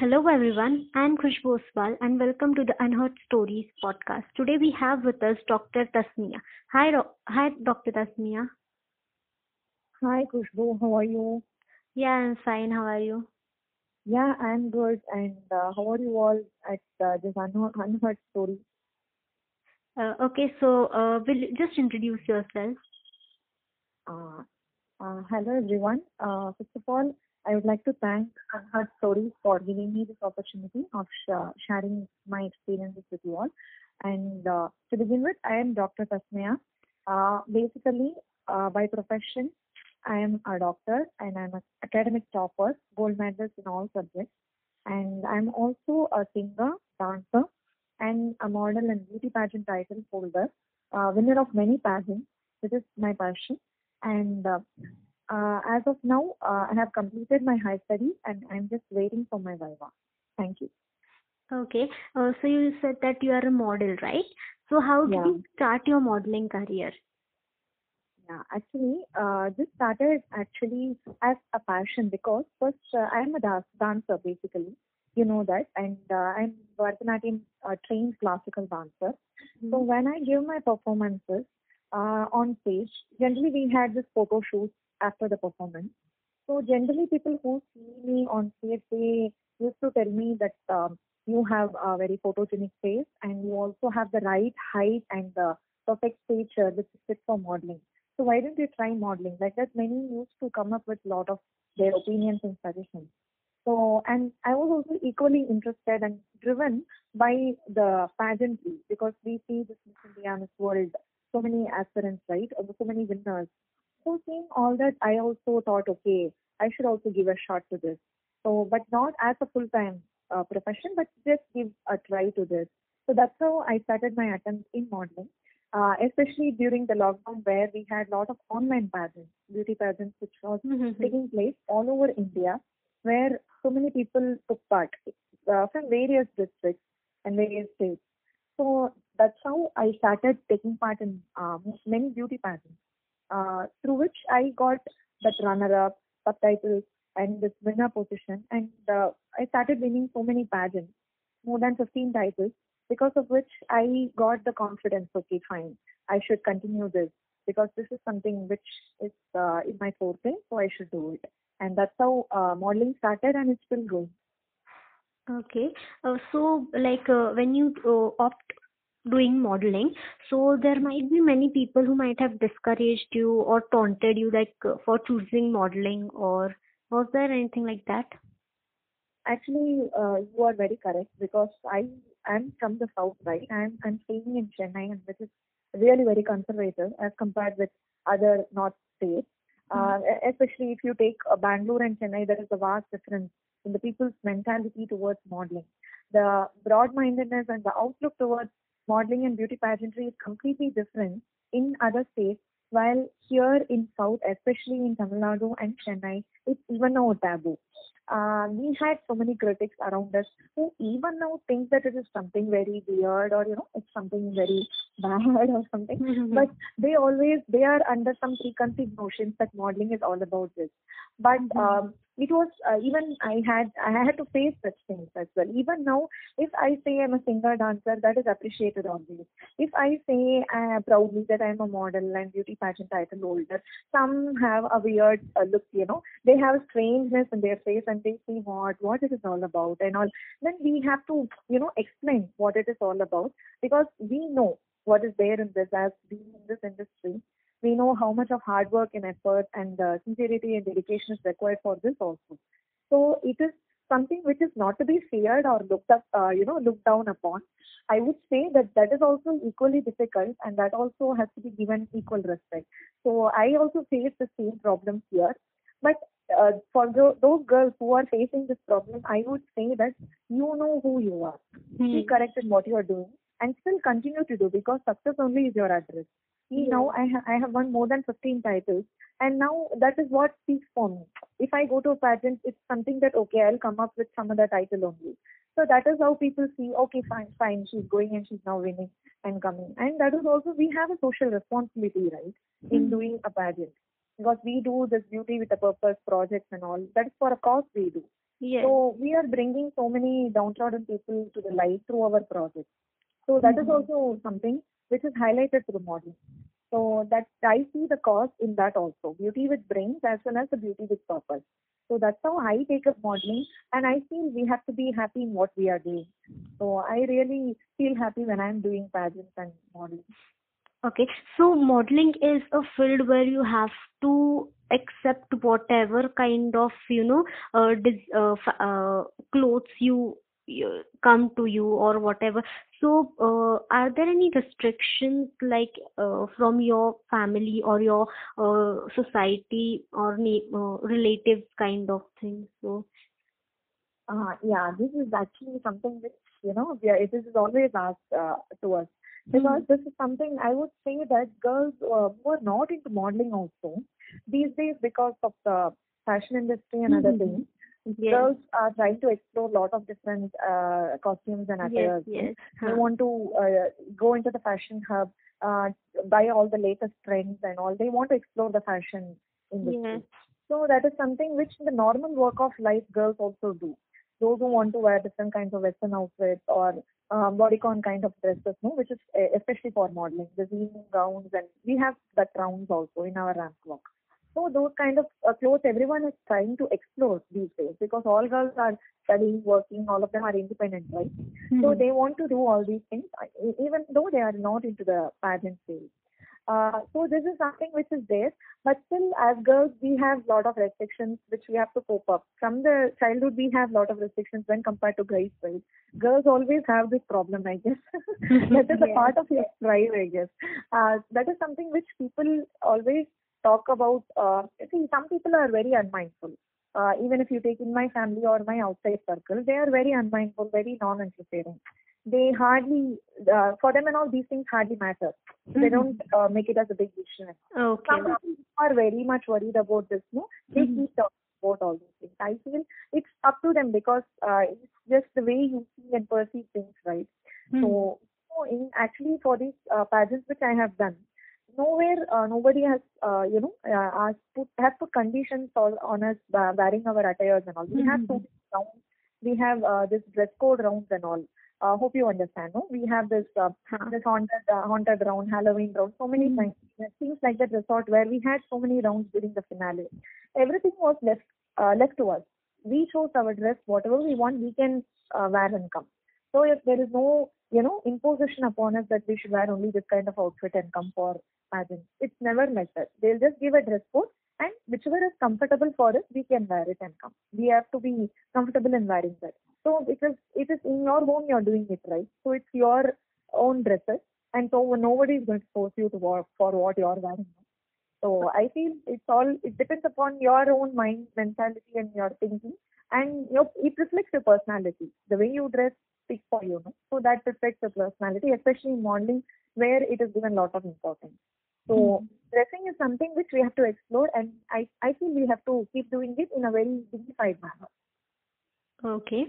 Hello everyone, I'm Khushbu Oswal and welcome to the Unheard Stories podcast. Today we have with us Dr. Thasmaiya. Hi, Ro- hi Dr. Thasmaiya. Hi, Khushbu. How are you? Yeah, I'm fine. How are you? Yeah, I'm good. And uh, how are you all at uh, this unheard, unheard story? Uh, okay, so uh, will you just introduce yourself? Uh, uh, hello, everyone. Uh, first of all, I would like to thank Unheard Stories for giving me this opportunity of sh- sharing my experiences with you all. And uh, to begin with, I am Dr. Thasmaiya. Uh, basically, uh, by profession, I am a doctor and I'm an academic topper, gold medalist in all subjects. And I'm also a singer, dancer, and a model and beauty pageant title holder, uh, winner of many pageants. This is my passion. And uh, as of now, uh, I have completed my high studies and I'm just waiting for my Viva. Thank you. Okay, uh, so you said that you are a model, right? So how did Yeah. you start your modeling career? Yeah, actually, uh, this started actually as a passion because first uh, I am a dance dancer basically, you know that, and uh, I'm Bharatanatyam uh, trained classical dancer. So when I give my performances uh, on stage, generally we had this photo shoot after the performance. So generally people who see me on stage, they used to tell me that um, you have a very photogenic face and you also have the right height and the perfect stature which is fit for modeling. So why don't you try modeling? Like that, many used to come up with a lot of their opinions and suggestions. So, and I was also equally interested and driven by the pageantry because we see this Miss India, World, so many aspirants, right? Or So many winners. So seeing all that, I also thought, okay, I should also give a shot to this. So, but not as a full-time uh, profession, but just give a try to this. So that's how I started my attempt in modeling uh, especially during the lockdown where we had a lot of online pageants, beauty pageants, which was Mhm. taking place all over India, where so many people took part uh, from various districts and various states. So that's how I started taking part in uh, many beauty pageants, uh, through which I got that runner-up, subtitles, and this winner position. And uh, I started winning so many pageants, more than 15 titles, because of which I got the confidence. Okay, fine, I should continue this because this is something which is uh, in my forte, so I should do it. And that's how uh, modeling started, and it's still going. Okay, uh, so like uh, when you uh, opt doing modeling, so there might be many people who might have discouraged you or taunted you like uh, for choosing modeling or was there anything like that? Actually, uh, you are very correct because I am from the south, right? I'm I'm staying in Chennai, and which is really very conservative as compared with other north states. Uh, e- especially if you take uh, Bangalore and Chennai, there is a vast difference in the people's mentality towards modeling. The broad-mindedness and the outlook towards modeling and beauty pageantry is completely different in other states. While here in South, especially in Tamil Nadu and Chennai, it's even now a taboo. Uh, we had so many critics around us who even now think that it is something very weird or you know it's something very bad or something. But they always they are under some preconceived notions that modeling is all about this. But um, it was uh, even i had i had to face such things as well. Even now if i say i'm a singer dancer that is appreciated always. If i say uh, proudly that i'm a model and beauty pageant title holder some have a weird uh, look you know. They have a strangeness in their face and they say what what it is all about and all. Then we have to you know explain what it is all about because we know what is there in this as being in this industry we know how much of hard work and effort and uh, sincerity and dedication is required for this also so it is something which is not to be feared or looked up uh, you know looked down upon i would say that that is also equally difficult and that also has to be given equal respect so i also face the same problems here but uh, for tho- those girls who are facing this problem, I would say that you know who you are. Be Hmm. correct in what you are doing and still continue to do because success only is your address. See, now I, ha- I have won more than 15 titles and now that is what speaks for me. If I go to a pageant, it's something that, okay, I'll come up with some other title only. So that is how people see, okay, fine, fine, she's going and she's now winning and coming. And that is also, we have a social responsibility, right, in Hmm. doing a pageant because we do this beauty with a purpose projects and all that is for a cause we do Yes. So we are bringing so many downtrodden people to the light through our project. So that is Mhm. also something which is highlighted through modeling. So that I see the cause in that also. Beauty with brains as well as the beauty with purpose. So that's how I take up modeling and I feel we have to be happy in what we are doing. So I really feel happy when I'm doing pageants and modeling. Okay, so modeling is a field where you have to accept whatever kind of you know uh, dis- uh, uh, clothes you come to you or whatever. So, uh, are there any restrictions like uh, from your family or your uh, society or ne- uh, relatives kind of thing? So, Uh, yeah, this is actually something which, you know, we are, this is always asked uh, to us. Because this is something I would say that girls uh, who are not into modeling also, these days because of the fashion industry and other Mhm. things, yes, girls are trying to explore a lot of different uh, costumes and yes, attires. yes. They Huh. want to uh, go into the fashion hub, uh, buy all the latest trends and all. They want to explore the fashion industry. Yes. So that is something which in the normal work of life girls also do. Those who want to wear different kinds of western outfits or uh, bodycon kind of dresses, no, which is especially for modeling, the evening gowns, and we have that rounds also in our ramp walk. So those kind of uh, clothes everyone is trying to explore these days because all girls are studying, working, all of them are independent, right? So Mhm. they want to do all these things uh, even though they are not into the pageant field. Uh, so this is something which is there, but still as girls we have lot of restrictions which we have to cope up. From the childhood we have lot of restrictions when compared to guys, right? Girls always have this problem, I guess. that is a part of your drive, I guess. Uh, that is something which people always talk about. Uh, see, some people are very unmindful. Uh, even if you take in my family or my outside circle, they are very unmindful, very non-interfering. They hardly, uh, for them and all, these things hardly matter. They Mhm. don't uh, make it as a big issue. Okay. Some people are very much worried about this, no? They Mhm. keep talking about all these things. I feel it's up to them because uh, it's just the way you see and perceive things, right? Mhm. So, so in actually for these uh, pageants which I have done, nowhere uh, nobody has uh, you know uh, asked put have put conditions all on us uh, wearing our attires and all. We have so many rounds. We have uh, this dress code rounds and all. Uh, hope you understand. No, we have this uh, Huh. this haunted uh, haunted round, Halloween round, so many Mhm. things. Things like that resort where we had so many rounds during the finale. Everything was left uh, left to us. We chose our dress, whatever we want, we can uh, wear and come. So if there is no, you know, imposition upon us that we should wear only this kind of outfit and come for pageant, it's never like that. They'll just give a dress code and whichever is comfortable for us, we can wear it and come. We have to be comfortable in wearing that. So because it is in your home, you're doing it right. So it's your own dresses, and so nobody is going to force you to wear for what you're wearing. So I feel it's all it depends upon your own mind, mentality, and your thinking, and your it reflects your personality. The way you dress speaks for you, so that reflects your personality, especially in modeling, where it is given a lot of importance. So dressing is something which we have to explore, and I I feel we have to keep doing it in a very dignified manner. Okay.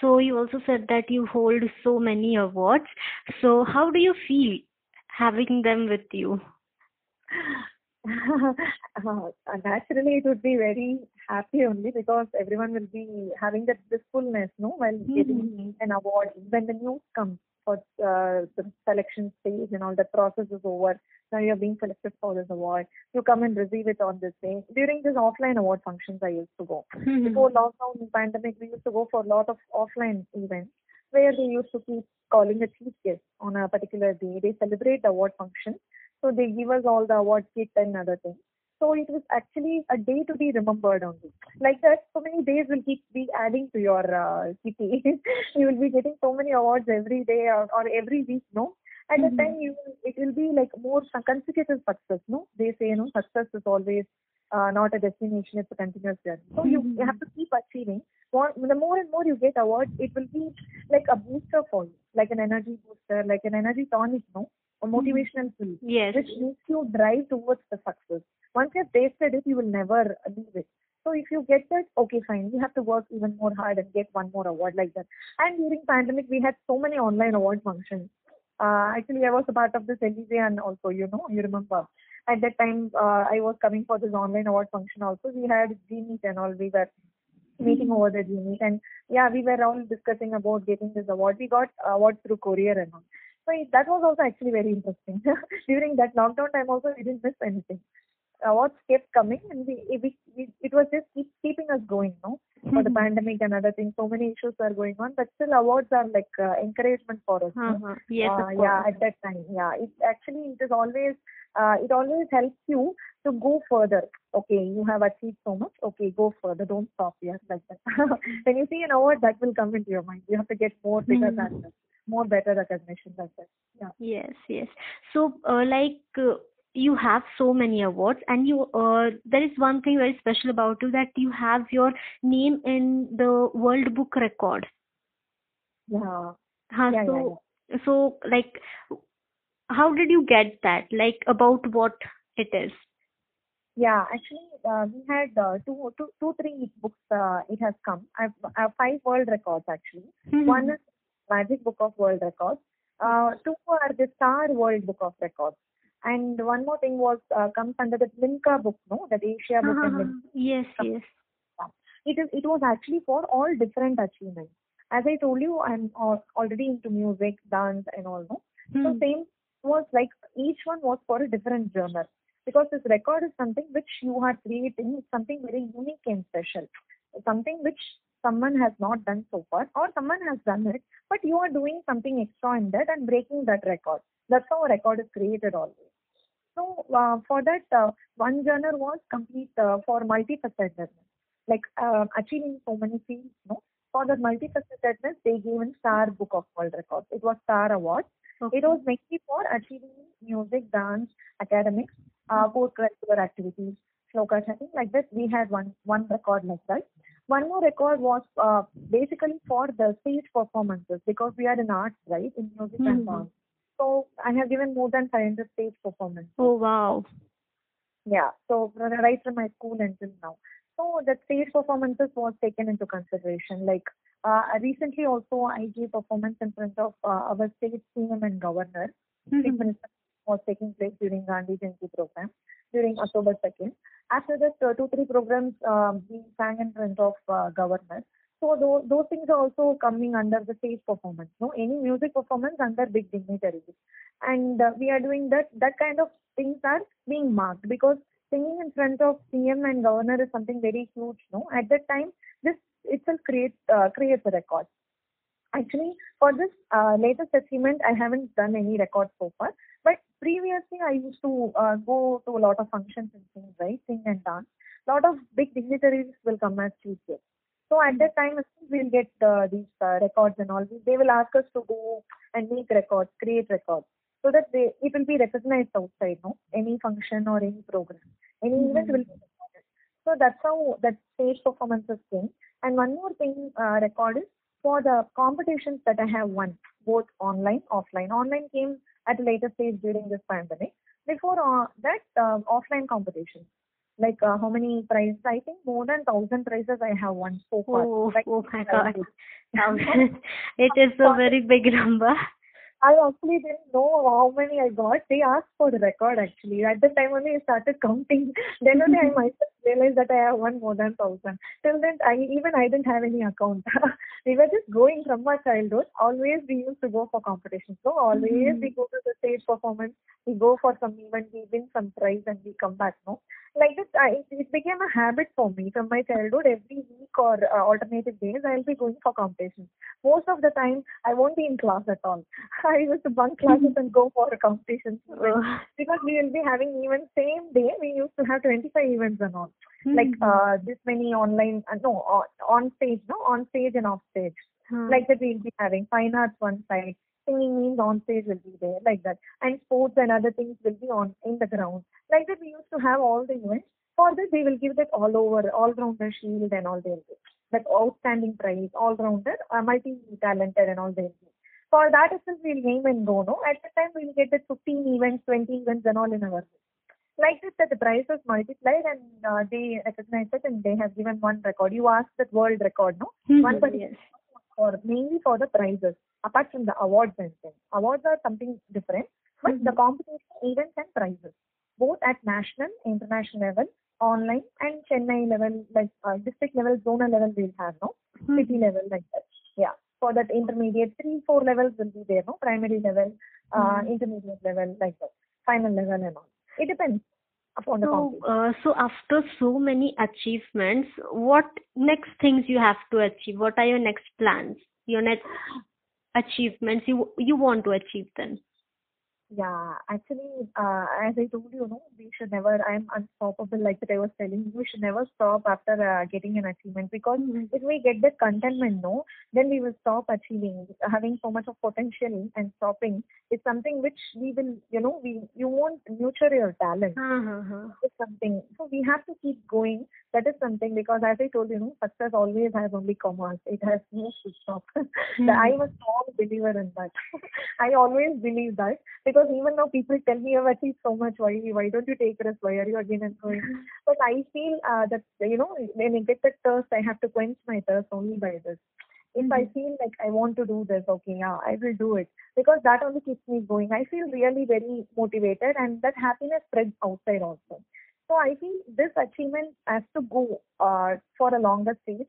So you also said that you hold so many awards. So how do you feel having them with you? uh, naturally, it would be very happy only because everyone will be having that blissfulness, no, while getting Mhm. an award. When the news comes for uh, the selection stage and all that process is over, now you're being selected for this award. You come and receive it on this day. During this offline award functions, I used to go. Before lockdown and pandemic, we used to go for a lot of offline events where they used to keep calling a chief guest on a particular day. They celebrate the award function. So they give us all the award kit and other things. So it was actually a day to be remembered only. Like that, so many days will keep be adding to your uh, kitty. you will be getting so many awards every day or, or every week, no? At Mhm. the time, you it will be like more consecutive success, no? They say, you know, success is always uh, not a destination; it's a continuous journey. So you, you have to keep achieving. More, the more and more you get awards, it will be like a booster for you, like an energy booster, like an energy tonic, no? A motivational pill Yes. which makes you drive towards the success. Once you've tasted it, you will never leave it. So if you get that, okay, fine. You have to work even more hard and get one more award like that. And during pandemic, we had so many online award functions. Uh, actually, I was a part of this and also, you know, you remember. At that time, uh, I was coming for this online award function also. We had G Meet and all. We were meeting over the Gmeet. And yeah, we were all discussing about getting this award. We got award through courier and all. That was also actually very interesting. During that lockdown time also, we didn't miss anything. Awards kept coming and we, we, we it was just keep, keeping us going, no? For the Mhm. pandemic and other things, so many issues are going on, but still awards are like uh, encouragement for us. no? Uh-huh. Yes, uh, yeah at that time yeah it actually it is always uh, it always helps you to go further okay you have achieved so much okay go further don't stop here like that when you see an award that will come into your mind you have to get more bigger Mhm. than that more better recognition like that yeah Yes, yes. So, uh, like, uh, you have so many awards, and you, uh, there is one thing very special about you that you have your name in the World Book Record. yeah Huh, Yeah, yeah, so, so, like, how did you get that? Like, about what it is? yeah actually uh, we had uh, two, two, two, three books uh, it has come I've, I have five world records actually One is Magic Book of World Records. Uh, two are the Star World Book of Records. And one more thing was uh, comes under the Limca book, no, that Asia book and Limca. Yes, yes. It is it was actually for all different achievements. As I told you, I'm already into music, dance, and all. No, so Hmm. same was like each one was for a different genre because this record is something which you are creating something very unique and special something which someone has not done so far or someone has done it but you are doing something extra in that and breaking that record. That's how a record is created always. So uh, for that uh, one genre was complete uh, for multifacetedness like uh, achieving so many fields no? For that multifacetedness they gave in star book of world records. It was star award Okay. it was mainly for achieving music, dance, academics, uh, co-curricular activities, shloka chanting. Like this we had one one record like that. One more record was uh, basically for the stage performances because we are in arts, right, in music and Mhm. dance. So I have given more than 500 stage performances. Oh, wow. Yeah, so right from my school until now. So that stage performances was taken into consideration. Like uh, recently also I gave performance in front of uh, our state CM and governor. Mhm. Was taking place during Gandhi Jayanti program during October 2nd. After that, uh, two, three programs um, we sang in front of uh. So those, those things are also coming under the stage performance. No, any music performance under big dignitaries, and uh, we are doing that. That kind of things are being marked because singing in front of CM and governor is something very huge. No, at that time, this itself creates uh, creates a record. Actually, for this uh, latest achievement, I haven't done any record so far. But previously, I used to uh, go to a lot of functions and things, right? Sing and dance. A lot of big dignitaries will come as teachers. So at that time, we'll get uh, these uh, records and all. They will ask us to go and make records, create records, so that they it will be recognized outside, no? Any function or any program, any event will be recorded. So that's how that stage performances came. And one more thing, uh, record is for the competitions that I have won, both online, offline. Online came at a later stage during this pandemic. Before uh, that, uh, offline competitions. Like uh, how many prizes? I think more than thousand prizes I have won so far. Oh, Like, oh my God. it is a very big number. I actually didn't know how many I got. They asked for the record actually. At the time only I started counting. then only I myself realized that I have one more than thousand. Till then I even I didn't have any account. we were just going from our childhood. Always we used to go for competitions. So always Mhm. we go to the stage performance, we go for some event, we win some prize and we come back, no? Like this, I, it became a habit for me from my childhood. Every week or uh, alternative days, I'll be going for competitions. Most of the time, I won't be in class at all. I used to bunk classes and go for competitions because we will be having even same day. We used to have 25 events and all. Like Mhm. uh, this many online, uh, no, on, on stage, no, on stage and off stage. Huh. Like that, we'll be having fine arts one side, singing means on stage will be there, like that, and sports and other things will be on in the ground. Like that, we used to have all the events. For this, they will give that all over, all rounder shield and all they'll give. That outstanding prize, all rounder, uh, multi talented and all they'll give. For that itself, we'll name and go, no? At the time, we'll get the 15 events, 20 events and all in our like this that the price was multiplied and uh, they recognized it and they have given one record. You asked that world record, no? One Mhm, particular yes. for mainly for the prizes, apart from the awards and things. Awards are something different, but the Mhm. competition events and prizes, both at national, international level, online and Chennai level, like uh, district level, zonal level, we'll have no Hmm. city level like that. Yeah, for that intermediate, three, four levels will be there, no primary level, uh, Hmm. intermediate level, like that, final level and all. It depends upon the So, uh, so after so many achievements, what next things you have to achieve? What are your next plans? Your next achievements you you want to achieve then? Yeah, actually, uh, as I told you, no, we should never. I'm unstoppable, like that I was telling you. We should never stop after uh, getting an achievement because Mhm. if we get the contentment, no, then we will stop achieving. Having so much of potential and stopping is something which we will, you know, we you won't nurture your talent. Uh-huh. Is something. So we have to keep going. That is something because as I told you, no, success always has only commas. It has no stop. Hmm. I strong believer in that. I always believe that because even though people tell me I've achieved so much, why why don't you take rest? Why are you again and going? But I feel uh, that you know when I get that thirst, I have to quench my thirst only by this. If I Mhm. feel like I want to do this, okay, yeah, I will do it because that only keeps me going. I feel really very motivated, and that happiness spreads outside also. So I feel this achievement has to go uh, for a longer stage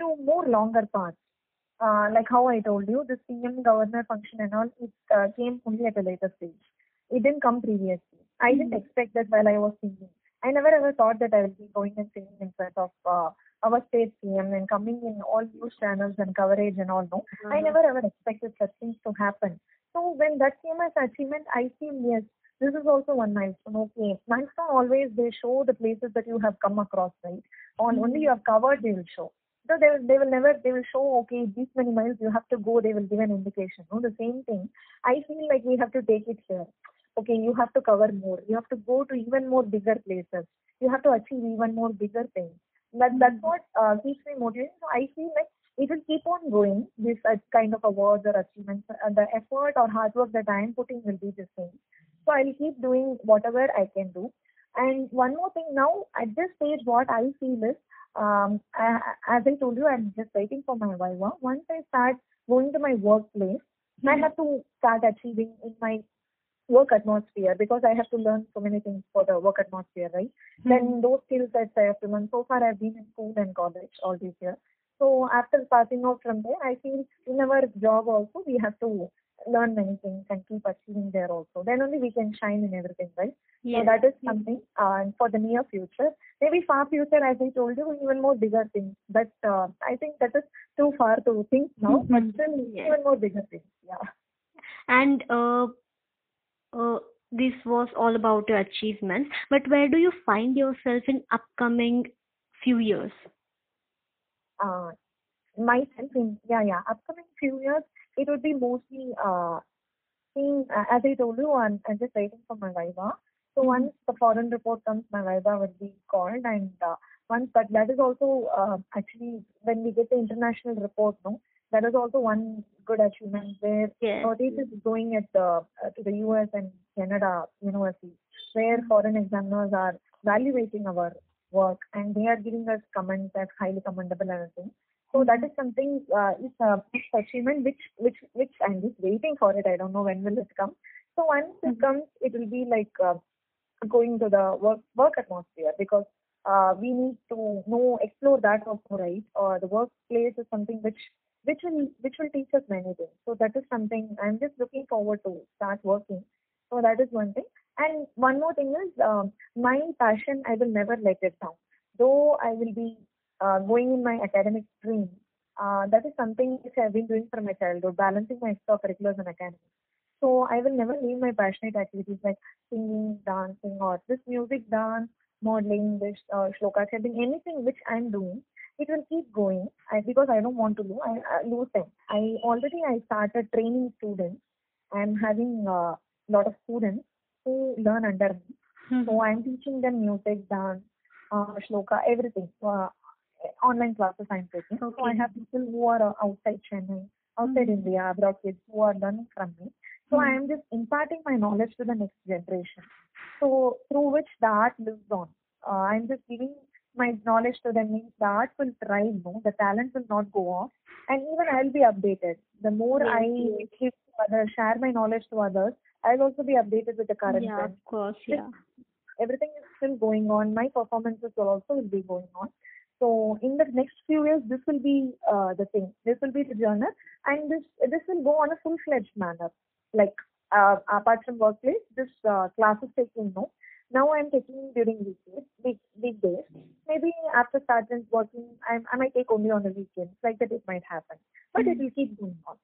to more longer paths. Uh, like how I told you, the CM governor function and all, it uh, came only at a later stage. It didn't come previously. I didn't Mhm. expect that while I was singing. I never ever thought that I will be going and singing in front of uh, our state CM and coming in all news channels and coverage and all. No, I Uh-huh. never ever expected such things to happen. So when that came as achievement, I feel yes, this is also one milestone. Okay, milestone always they show the places that you have come across, right? On only you have covered, they will show. So they will, they will never, they will show, okay, these many miles you have to go, they will give an indication. No, the same thing. I feel like we have to take it here. Okay, you have to cover more. You have to go to even more bigger places. You have to achieve even more bigger things. That, that's what uh, keeps me motivated. So I feel like it will keep on going, this uh, kind of awards or achievements. And the effort or hard work that I am putting will be the same. So I will keep doing whatever I can do. And one more thing now, at this stage, what I feel is, um, I, as I told you, I'm just waiting for my Viva. Once I start going to my workplace, I have to start achieving in my work atmosphere because I have to learn so many things for the work atmosphere, right? Then those skill sets I have to learn. So far, I've been in school and college all these years. So after passing out from there, I feel in our job also we have to learn many things and keep achieving there also. Then only we can shine in everything, right? Yes. So that is something. Uh, and for the near future, maybe far future, as I told you, even more bigger things. But uh, I think that is too far to think now. But Mhm. still, Yes. even more bigger things. Yeah. And uh, uh, this was all about your achievements. But where do you find yourself in upcoming few years? Uh, myself in yeah yeah upcoming few years it would be mostly uh seeing uh, as I told you I'm, I'm just waiting for my viva so Mhm. once the foreign report comes my viva will be called and uh, once but that is also uh, actually when we get the international report no that is also one good achievement where Yes. our thesis is going at the uh, to the US and Canada universities where foreign examiners are evaluating our work and they are giving us comments as highly commendable and everything. So that is something uh, is a big achievement which which which I'm just waiting for it. I don't know when will it come. So once it Mhm. comes, it will be like uh, going to the work work atmosphere because uh, we need to know explore that also right. Or the workplace is something which which will which will teach us many things. So that is something I'm just looking forward to start working. So that is one thing. And one more thing is um, my passion. I will never let it down. Though I will be uh, going in my academic stream. Uh, that is something which I've been doing from my childhood, balancing my extracurriculars and academics. So I will never leave my passionate activities like singing, dancing, or this music, dance, modeling, this uh, shloka chanting, anything which I'm doing. It will keep going I, because I don't want to lose. I, I lose them. I already I started training students. I'm having a lot of students who learn under me. Mhm. So I'm teaching them music, dance, uh, shloka, everything. Uh, online classes I'm taking. So I have people who are uh, outside Chennai, outside Mhm. India, abroad kids who are learning from me. So I Mhm. am just imparting my knowledge to the next generation. So through which the art lives on. Uh, I'm just giving my knowledge to them means the art will thrive, no? the talent will not go off, and even I'll be updated. The more Yes, I yes. give others, share my knowledge to others, I'll also be updated with the current Yeah, of course. Yeah. everything is still going on. My performances will also will be going on. So in the next few years, this will be uh, the thing. This will be the journey, and this this will go on a full fledged manner. Like uh, apart from workplace, this uh, class is taking no. Now I'm taking during weekdays, week, weekdays. Maybe after starting working, I, I might take only on the weekends. Like that, it might happen, but mm-hmm. it will keep going on.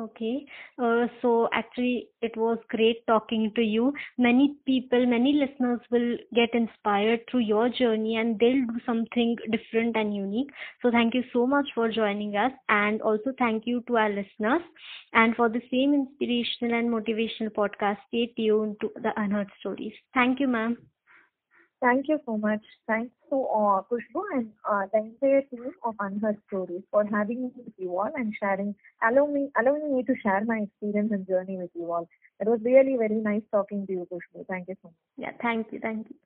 Okay. Uh, so actually, it was great talking to you. Many people, many listeners will get inspired through your journey and they'll do something different and unique. So thank you so much for joining us. And also thank you to our listeners. And for the same inspirational and motivational podcast, stay tuned to the Unheard Stories. Thank you, ma'am. Thank you so much. Thanks to uh, Khushbu and uh, the entire team of Unheard Stories for having me with you all and sharing, allowing me, allowing me to share my experience and journey with you all. It was really very nice talking to you, Khushbu. Thank you so much. Yeah, thank you. Thank you.